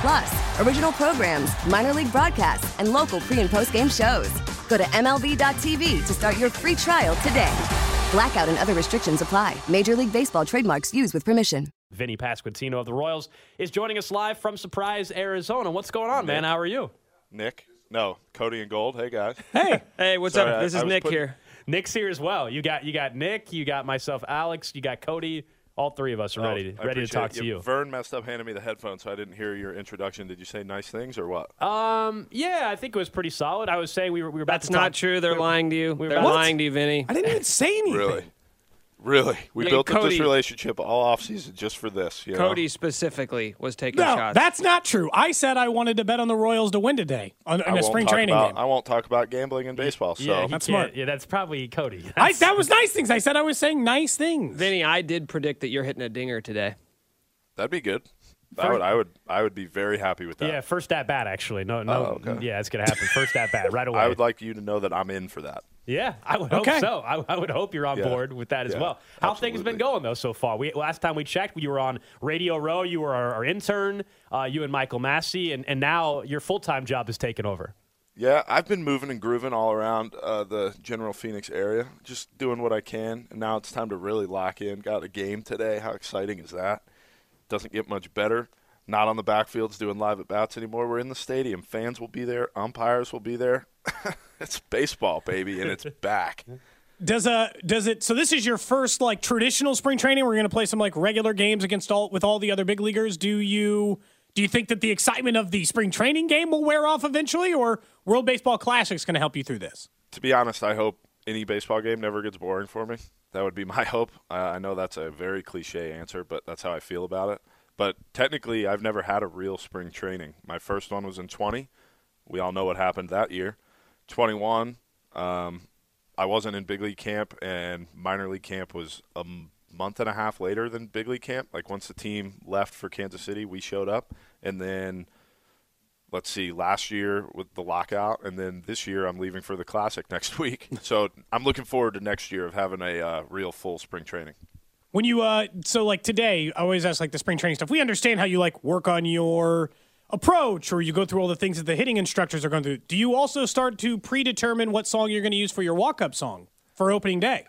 Plus, original programs, minor league broadcasts, and local pre and post game shows. Go to MLB.tv to start your free trial today. Blackout and other restrictions apply. Major League Baseball trademarks used with permission. Vinnie Pasquantino of the Royals is joining us live from Surprise, Arizona. What's going on, man? How are you? Nick? No, Cody and Gold. Hey guys. Hey, hey, what's Sorry, up? This I is was Nick putting- here. Nick's here as well. You got you got Nick, you got myself, Alex, you got Cody. All three of us are ready Oh, I ready to talk it. to you. Vern messed up handing me the headphones, so I didn't hear your introduction. Did you say nice things or what? Um, yeah, I think it was pretty solid. I was saying we were we were about That's to not talk- true. They're lying to you. we're They're lying to you, Vinnie. I didn't even say anything. Really? Really? We Hey, built up Cody- this relationship all offseason just for this. You know? Cody specifically was taking No, shots. that's not true. I said I wanted to bet on the Royals to win today on, I in a won't spring talk training about, game. I won't talk about gambling in baseball. So Yeah, That's smart. Yeah, that's probably Cody. I, that was nice things. I said I was saying nice things. Vinnie, I did predict that you're hitting a dinger today. that'd be good. I would, I would, I would be very happy with that. yeah, first at bat actually. No, no. Oh, okay. Yeah, it's gonna happen. First at bat right away. I would like you to know that I'm in for that. Yeah, I would Okay. hope so. I, I would hope you're on Yeah. board with that as Yeah, well. How things have been going though so far? We last time we checked, you were on Radio Row. You were our, our intern. Uh, you and Michael Massey, and, and now your full time job is taken over. Yeah, I've been moving and grooving all around uh, the General Phoenix area, just doing what I can. And now it's time to really lock in. Got a game today. How exciting is that? Doesn't get much better. Not on the backfields doing live at bats anymore. We're in the stadium. Fans will be there. Umpires will be there. it's baseball, baby, and it's back. Does uh does it? So this is your first like traditional spring training. We're going to play some like regular games against all with all the other big leaguers. Do you do you think that the excitement of the spring training game will wear off eventually, or World Baseball Classic's going to help you through this? To be honest, I hope any baseball game never gets boring for me. That would be my hope. Uh, I know that's a very cliche answer, but that's how I feel about it. But technically, I've never had a real spring training. My first one was in 20. We all know what happened that year. 21, um, I wasn't in big league camp, and minor league camp was a month and a half later than big league camp. Like once the team left for Kansas City, we showed up, and then let's see, last year with the lockout, and then this year I'm leaving for the Classic next week. So I'm looking forward to next year of having a uh, real full spring training. When you uh so like today, I always ask like the spring training stuff. We understand how you like work on your approach or you go through all the things that the hitting instructors are going to do. Do you also start to predetermine what song you're going to use for your walk-up song for opening day?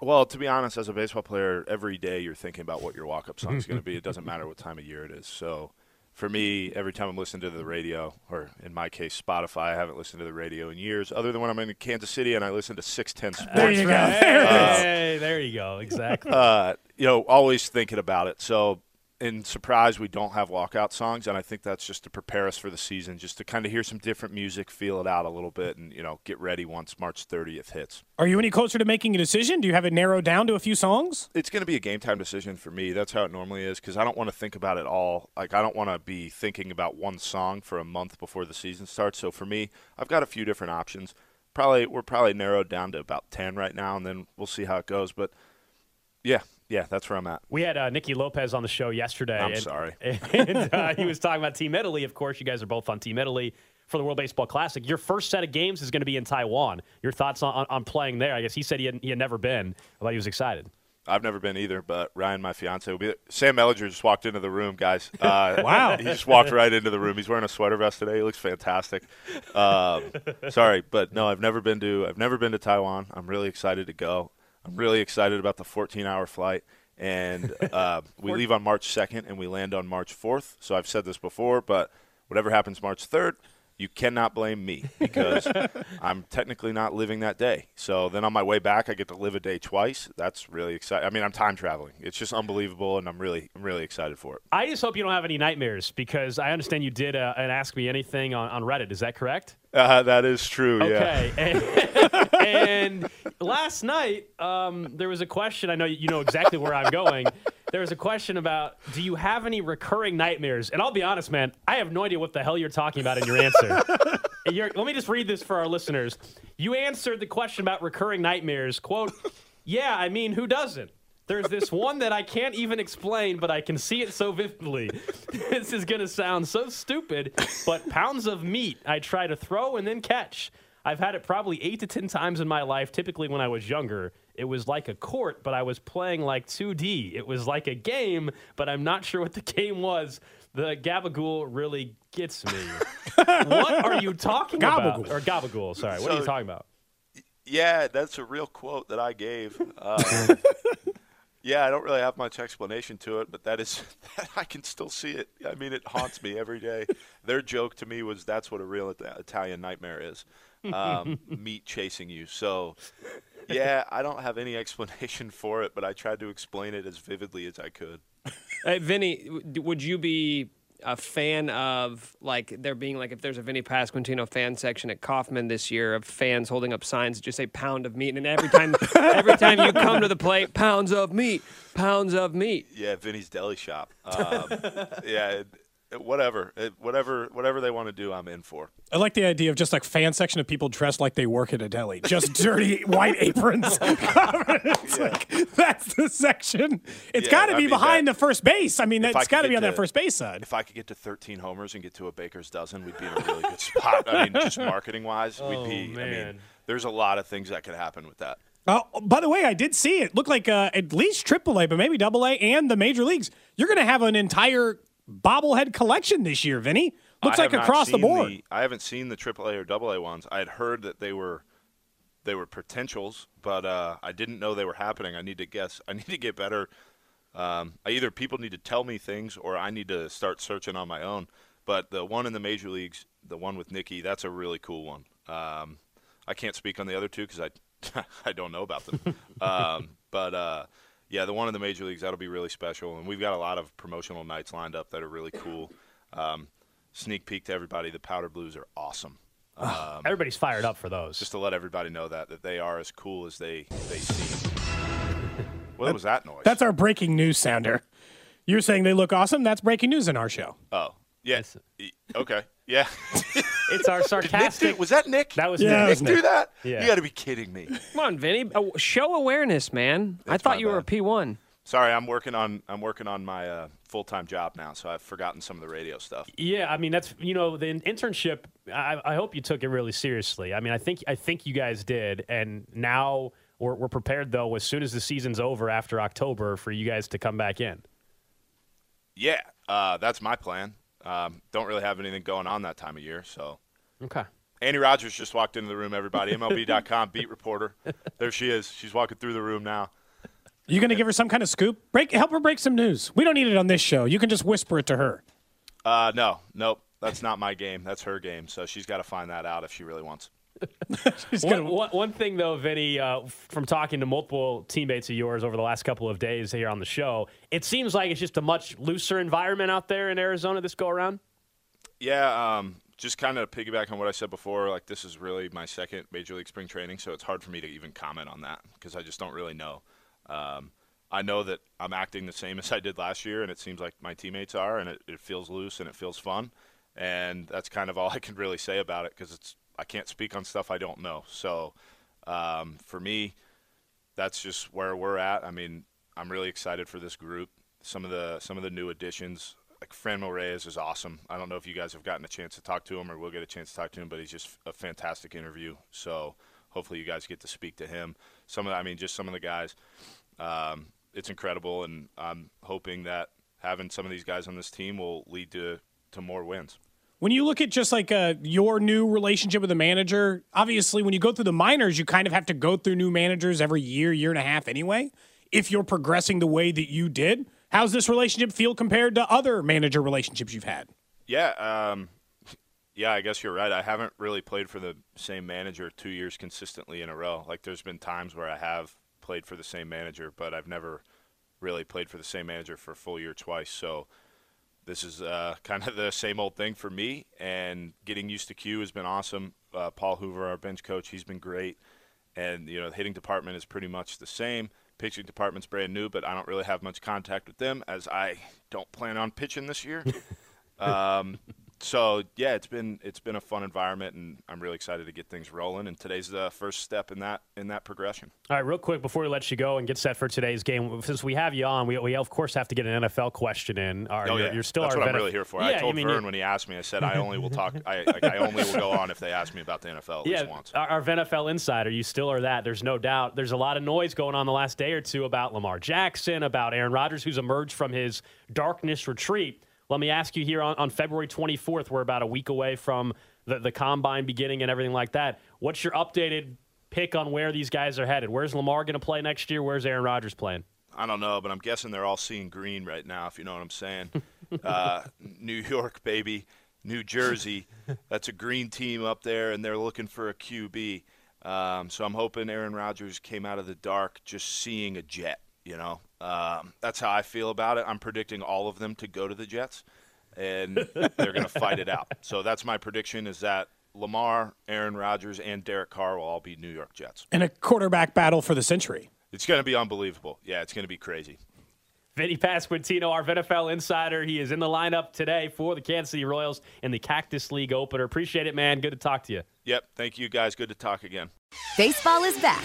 Well, to be honest, as a baseball player, every day you're thinking about what your walk-up song is going to be. It doesn't matter what time of year it is. So, for me, every time I'm listening to the radio, or in my case, Spotify, I haven't listened to the radio in years, other than when I'm in Kansas City and I listen to 610 Sports. There you go. Hey, there you go. Exactly. uh, you know, always thinking about it. So, in surprise, we don't have walkout songs, and I think that's just to prepare us for the season, just to kind of hear some different music, feel it out a little bit, and you know, get ready once March 30th hits. Are you any closer to making a decision? Do you have it narrowed down to a few songs? It's going to be a game time decision for me. That's how it normally is because I don't want to think about it all. Like I don't want to be thinking about one song for a month before the season starts. So for me, I've got a few different options. Probably we're probably narrowed down to about ten right now, and then we'll see how it goes. But yeah, yeah, that's where I'm at. We had uh, Nicky Lopez on the show yesterday. I'm and, sorry. And uh, he was talking about Team Italy. Of course, you guys are both on Team Italy for the World Baseball Classic. Your first set of games is going to be in Taiwan. Your thoughts on, on, on playing there? I guess he said he had, he had never been, but he was excited. I've never been either, but Ryan, my fiance, will be. There. Sam Mellinger just walked into the room, guys. Uh, Wow. He just walked right into the room. He's wearing a sweater vest today. He looks fantastic. Um, sorry, but no, I've never been to. I've never been to Taiwan. I'm really excited to go. I'm really excited about the 14-hour flight, and uh, we leave on March 2nd and we land on March 4th. So I've said this before, but whatever happens March 3rd, you cannot blame me because I'm technically not living that day. So then on my way back, I get to live a day twice. That's really exciting. I mean, I'm time traveling. It's just unbelievable, and I'm really, I'm really excited for it. I just hope you don't have any nightmares because I understand you did uh, an Ask Me Anything on, on Reddit. Is that correct? Uh, that is true. Okay. And, and last night, um, there was a question. I know you know exactly where I'm going. There was a question about do you have any recurring nightmares? And I'll be honest, man, I have no idea what the hell you're talking about in your answer. You're- let me just read this for our listeners. You answered the question about recurring nightmares. Quote, yeah, I mean, who doesn't? There's this one that I can't even explain, but I can see it so vividly. this is going to sound so stupid, but pounds of meat I try to throw and then catch. I've had it probably eight to 10 times in my life, typically when I was younger. It was like a court, but I was playing like 2D. It was like a game, but I'm not sure what the game was. The gabagool really gets me. what are you talking Gabagool. about? Or gabagool, sorry. What are you talking about? Yeah, that's a real quote that I gave. Um, yeah, I don't really have much explanation to it, but that is I can still see it. I mean, it haunts me every day. Their joke to me was that's what a real Italian nightmare is. Um, meat chasing you. So, yeah, I don't have any explanation for it, but I tried to explain it as vividly as I could. Hey, Vinnie, would you be a fan of like there being like if there's a Vinnie Pasquantino fan section at Kauffman this year of fans holding up signs that just say "pound of meat" and every time every time you come to the plate, pounds of meat, pounds of meat. Yeah, Vinnie's Deli Shop. Um, yeah, Uh, whatever, it, whatever, whatever they want to do, I'm in for. I like the idea of just like fan section of people dressed like they work at a deli, just dirty white aprons. it's like that's the section. It's Yeah, got to I be mean, behind that- the first base. I mean, If I got to be on that first base side. If I could get to 13 homers and get to a baker's dozen, we'd be in a really good spot. I mean, just marketing wise, we'd oh, be. I mean, there's a lot of things that could happen with that. Oh, by the way, I did see it. Looked like uh, at least AAA, but maybe AA and the major leagues. You're going to have an entire bobblehead collection this year, Vinnie. Looks I like across the board. I haven't seen the AAA or AA ones. I had heard that they were they were potentials, but uh, I didn't know they were happening. I need to guess. I need to get better. Um, I either people need to tell me things, or I need to start searching on my own. But the one in the major leagues, the one with Nikki, that's a really cool one. Um, I can't speak on the other two because I I don't know about them. um, but uh, yeah, the one in the major leagues that'll be really special, and we've got a lot of promotional nights lined up that are really cool. Um, sneak peek to everybody: the Powder Blues are awesome. Um, Everybody's fired up for those. just to let everybody know that that they are as cool as they they seem. What was that noise? That's our breaking news sounder. You're saying they look awesome. That's breaking news in our show. oh yes. Okay. Yeah. it's our Nick sarcastic. did- was that Nick? that was Yeah, Nick. that was Nick do that? Yeah. You got to be kidding me. Come on, Vinnie, uh, show awareness, man. I thought my you were a P one. Sorry, I'm working on I'm working on my uh, full time job now, so I've forgotten some of the radio stuff. Yeah, I mean that's you know the internship. I, I hope you took it really seriously. I mean, I think I think you guys did, and now we're, we're prepared though. As soon as the season's over after October, for you guys to come back in. Yeah, uh, that's my plan. Um, don't really have anything going on that time of year, so. Okay. Annie Rogers just walked into the room. Everybody, MLB.com beat reporter. There she is. She's walking through the room now. You going to give her some kind of scoop? Break, help her break some news. We don't need it on this show. You can just whisper it to her. Uh, no, nope. That's not my game. That's her game. So she's got to find that out if she really wants. She's One, gonna- one, one thing though, Vinnie, uh, from talking to multiple teammates of yours over the last couple of days here on the show, it seems like it's just a much looser environment out there in Arizona this go around. Yeah, um, just kind of piggyback on what I said before. Like this is really my second major league spring training, so it's hard for me to even comment on that because I just don't really know. Um, I know that I'm acting the same as I did last year, and it seems like my teammates are, and it, it feels loose and it feels fun, and that's kind of all I can really say about it because it's I can't speak on stuff I don't know. So um, for me, that's just where we're at. I mean, I'm really excited for this group. Some of the some of the new additions, like Franmil Reyes, is awesome. I don't know if you guys have gotten a chance to talk to him or will get a chance to talk to him, but he's just a fantastic interview. So hopefully you guys get to speak to him. Some of, the, I mean, just some of the guys. Um, it's incredible, and I'm hoping that having some of these guys on this team will lead to to more wins. When you look at just like uh, your new relationship with the manager, obviously when you go through the minors, you kind of have to go through new managers every year, year and a half anyway. If you're progressing the way that you did, how's this relationship feel compared to other manager relationships you've had? Yeah, um, Yeah, I guess you're right. I haven't really played for the same manager two years consistently in a row. Like, there's been times where I have played for the same manager, but I've never really played for the same manager for a full year twice. So this is uh, kind of the same old thing for me. And getting used to Q has been awesome. Uh, Paul Hoover, our bench coach, he's been great. And you know, the hitting department is pretty much the same. Pitching department's brand new, but I don't really have much contact with them as I don't plan on pitching this year. um, so yeah, it's been it's been a fun environment, and I'm really excited to get things rolling. And today's the first step in that in that progression. All right, real quick before we let you go and get set for today's game, since we have you on, we, we of course have to get an NFL question in. oh yeah, you're still that's our what I'm really here for. Yeah, I told I mean, Vern when he asked me, I said I only will talk. I like, I only will go on if they ask me about the NFL yeah, once. our, our NFL insider, you still are that. There's no doubt. There's a lot of noise going on the last day or two about Lamar Jackson, about Aaron Rodgers, who's emerged from his darkness retreat. Let me ask you here on, on February 24th, we're about a week away from the, the combine beginning and everything like that. What's your updated pick on where these guys are headed? Where's Lamar going to play next year? Where's Aaron Rodgers playing? I don't know, but I'm guessing they're all seeing green right now, if you know what I'm saying. uh, New York, baby. New Jersey. That's a green team up there, and they're looking for a QB. Um, so I'm hoping Aaron Rodgers came out of the dark just seeing a jet, you know. Um, that's how I feel about it. I'm predicting all of them to go to the Jets, and they're going to fight it out. So that's my prediction is that Lamar, Aaron Rodgers, and Derek Carr will all be New York Jets. And a quarterback battle for the century. It's going to be unbelievable. Yeah, it's going to be crazy. Vinnie Pasquantino, our NFL insider. He is in the lineup today for the Kansas City Royals in the Cactus League opener. Appreciate it, man. Good to talk to you. Yep. Thank you, guys. Good to talk again. Baseball is back,